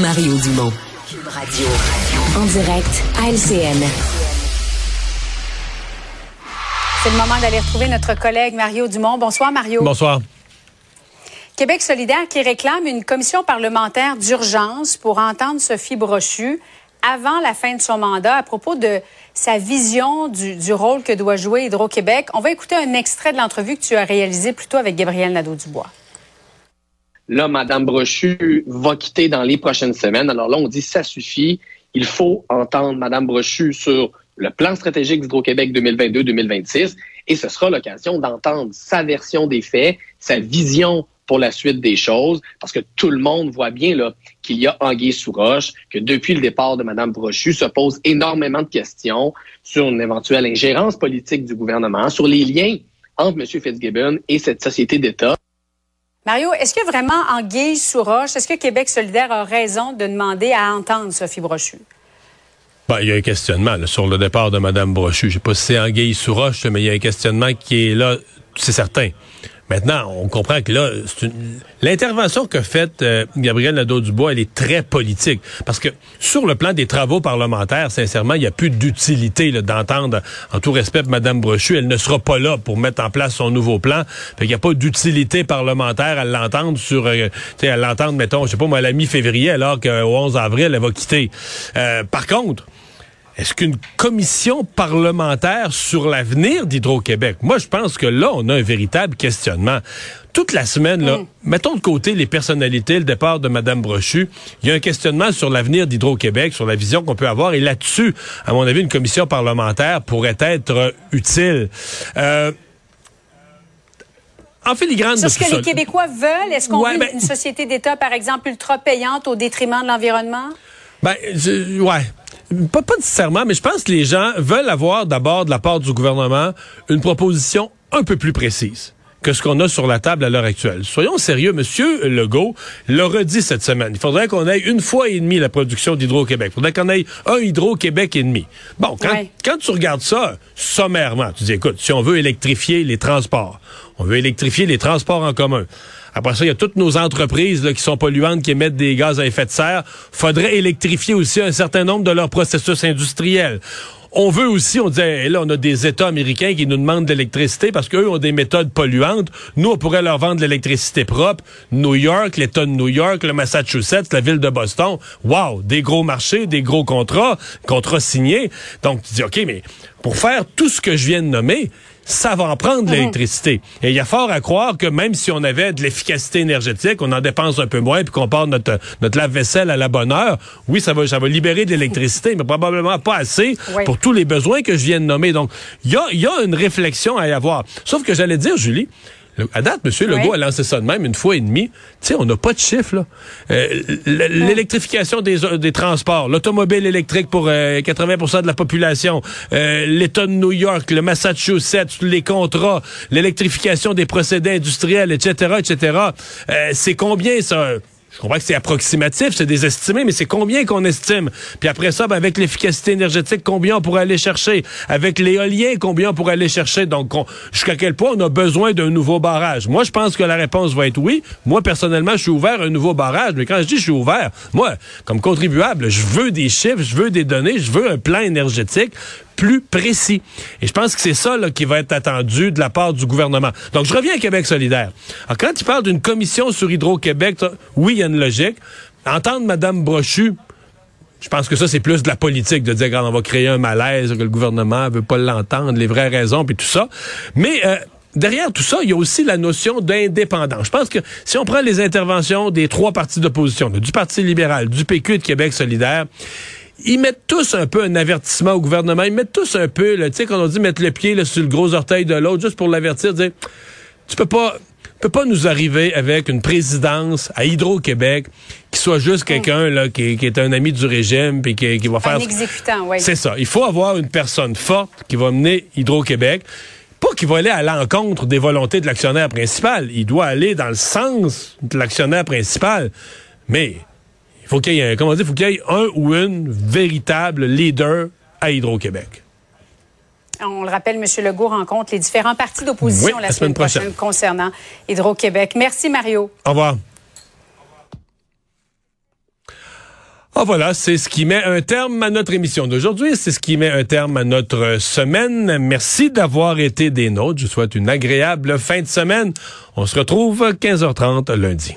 Mario Dumont. Radio. En direct à LCN. C'est le moment d'aller retrouver notre collègue Mario Dumont. Bonsoir, Mario. Bonsoir. Québec solidaire qui réclame une commission parlementaire d'urgence pour entendre Sophie Brochu avant la fin de son mandat à propos de sa vision du, du rôle que doit jouer Hydro-Québec. On va écouter un extrait de l'entrevue que tu as réalisée plutôt avec Gabriel Nadeau-Dubois. Là, Mme Brochu va quitter dans les prochaines semaines. Alors là, on dit ça suffit. Il faut entendre Mme Brochu sur le plan stratégique d'Hydro-Québec 2022-2026 et ce sera l'occasion d'entendre sa version des faits, sa vision pour la suite des choses, parce que tout le monde voit bien là qu'il y a anguille sous roche, que depuis le départ de Mme Brochu se pose énormément de questions sur une éventuelle ingérence politique du gouvernement, sur les liens entre M. Fitzgibbon et cette société d'État. Mario, est-ce que vraiment anguille sous roche, est-ce que Québec solidaire a raison de demander à entendre Sophie Brochu? Ben, il y a un questionnement sur le départ de Mme Brochu. Je sais pas si c'est anguille sous roche, mais il y a un questionnement qui est là, c'est certain. Maintenant, on comprend que là, une... l'intervention que fait euh, Gabriel Nadeau-Dubois, elle est très politique. Parce que sur le plan des travaux parlementaires, sincèrement, il n'y a plus d'utilité d'entendre, en tout respect, Mme Brochu. Elle ne sera pas là pour mettre en place son nouveau plan. Fait il n'y a pas d'utilité parlementaire à l'entendre sur, euh, à l'entendre, mettons, je sais pas moi, à la mi-février, alors qu'au 11 avril, elle va quitter. Euh, par contre, est-ce qu'une commission parlementaire sur l'avenir d'Hydro-Québec? Moi, je pense que là, on a un véritable questionnement. Toute la semaine, là, mm. mettons de côté les personnalités, le départ de Mme Brochu, il y a un questionnement sur l'avenir d'Hydro-Québec, sur la vision qu'on peut avoir. Et là-dessus, à mon avis, une commission parlementaire pourrait être utile. Euh, en filigrane Sur ce que les Québécois veulent, est-ce qu'on veut ben une société d'État, par exemple, ultra payante au détriment de l'environnement? Ben, je, ouais. Pas, pas nécessairement, mais je pense que les gens veulent avoir d'abord de la part du gouvernement une proposition un peu plus précise que ce qu'on a sur la table à l'heure actuelle. Soyons sérieux, Monsieur Legault l'a redit cette semaine. Il faudrait qu'on ait une fois et demie la production d'Hydro-Québec. Il faudrait qu'on ait un Hydro-Québec et demi. Bon, quand, quand tu regardes ça sommairement, tu dis, écoute, si on veut électrifier les transports, on veut électrifier les transports en commun, après ça, il y a toutes nos entreprises qui sont polluantes, qui émettent des gaz à effet de serre. Faudrait électrifier aussi un certain nombre de leurs processus industriels. On veut aussi, on disait, là, on a des États américains qui nous demandent de l'électricité parce qu'eux ont des méthodes polluantes. Nous, on pourrait leur vendre de l'électricité propre. New York, l'État de New York, le Massachusetts, la ville de Boston. Wow, des gros marchés, des gros contrats, contrats signés. Donc, tu dis, OK, mais pour faire tout ce que je viens de nommer, ça va en prendre de mhm. l'électricité. Et il y a fort à croire que même si on avait de l'efficacité énergétique, on en dépense un peu moins, puis qu'on porte notre, notre lave-vaisselle à la bonne heure, oui, ça va, ça va libérer de l'électricité, mais probablement pas assez pour tous les besoins que je viens de nommer. Donc, il y a, y a une réflexion à y avoir. Sauf que j'allais dire, Julie, à date, M. Legault a lancé ça de même une fois et demie. Tu sais, on n'a pas de chiffres. là. Euh, l'électrification des, des transports, l'automobile électrique pour 80% euh, de la population, euh, l'État de New York, le Massachusetts, les contrats, l'électrification des procédés industriels, etc., etc. C'est combien ça? Je comprends que c'est approximatif, c'est des estimés, mais c'est combien qu'on estime? Puis après ça, ben avec l'efficacité énergétique, combien on pourrait aller chercher? Avec l'éolien, combien on pourrait aller chercher? Donc, jusqu'à quel point on a besoin d'un nouveau barrage? Moi, je pense que la réponse va être oui. Moi, personnellement, je suis ouvert à un nouveau barrage. Mais quand je dis je suis ouvert, moi, comme contribuable, je veux des chiffres, je veux des données, je veux un plan énergétique plus précis. Et je pense que c'est ça là, qui va être attendu de la part du gouvernement. Donc, je reviens à Québec solidaire. Alors, quand tu parles d'une commission sur Hydro-Québec, oui, il y a une logique. Entendre Mme Brochu, je pense que ça, c'est plus de la politique, de dire qu'on va créer un malaise, que le gouvernement veut pas l'entendre, les vraies raisons, puis tout ça. Mais... Euh, derrière tout ça, il y a aussi la notion d'indépendance. Je pense que si on prend les interventions des trois partis d'opposition, du Parti libéral, du PQ et de Québec solidaire, ils mettent tous un peu un avertissement au gouvernement. Ils mettent tous un peu, tu sais, quand on dit mettre le pied là, sur le gros orteil de l'autre, juste pour l'avertir, dire, tu peux pas, peux pas nous arriver avec une présidence à Hydro-Québec qui soit juste quelqu'un là qui, est un ami du régime puis qui, qui va faire. Un exécutant, oui. C'est ça. Il faut avoir une personne forte qui va mener Hydro-Québec. Pas qu'il va aller à l'encontre des volontés de l'actionnaire principal. Il doit aller dans le sens de l'actionnaire principal. Mais faut qu'il y ait, comment dire, faut qu'il y ait un ou une véritable leader à Hydro-Québec. On le rappelle, M. Legault rencontre les différents partis d'opposition la, semaine, prochaine concernant Hydro-Québec. Merci, Mario. Au revoir. Ah voilà, c'est ce qui met un terme à notre émission d'aujourd'hui. C'est ce qui met un terme à notre semaine. Merci d'avoir été des nôtres. Je vous souhaite une agréable fin de semaine. On se retrouve 15h30 lundi.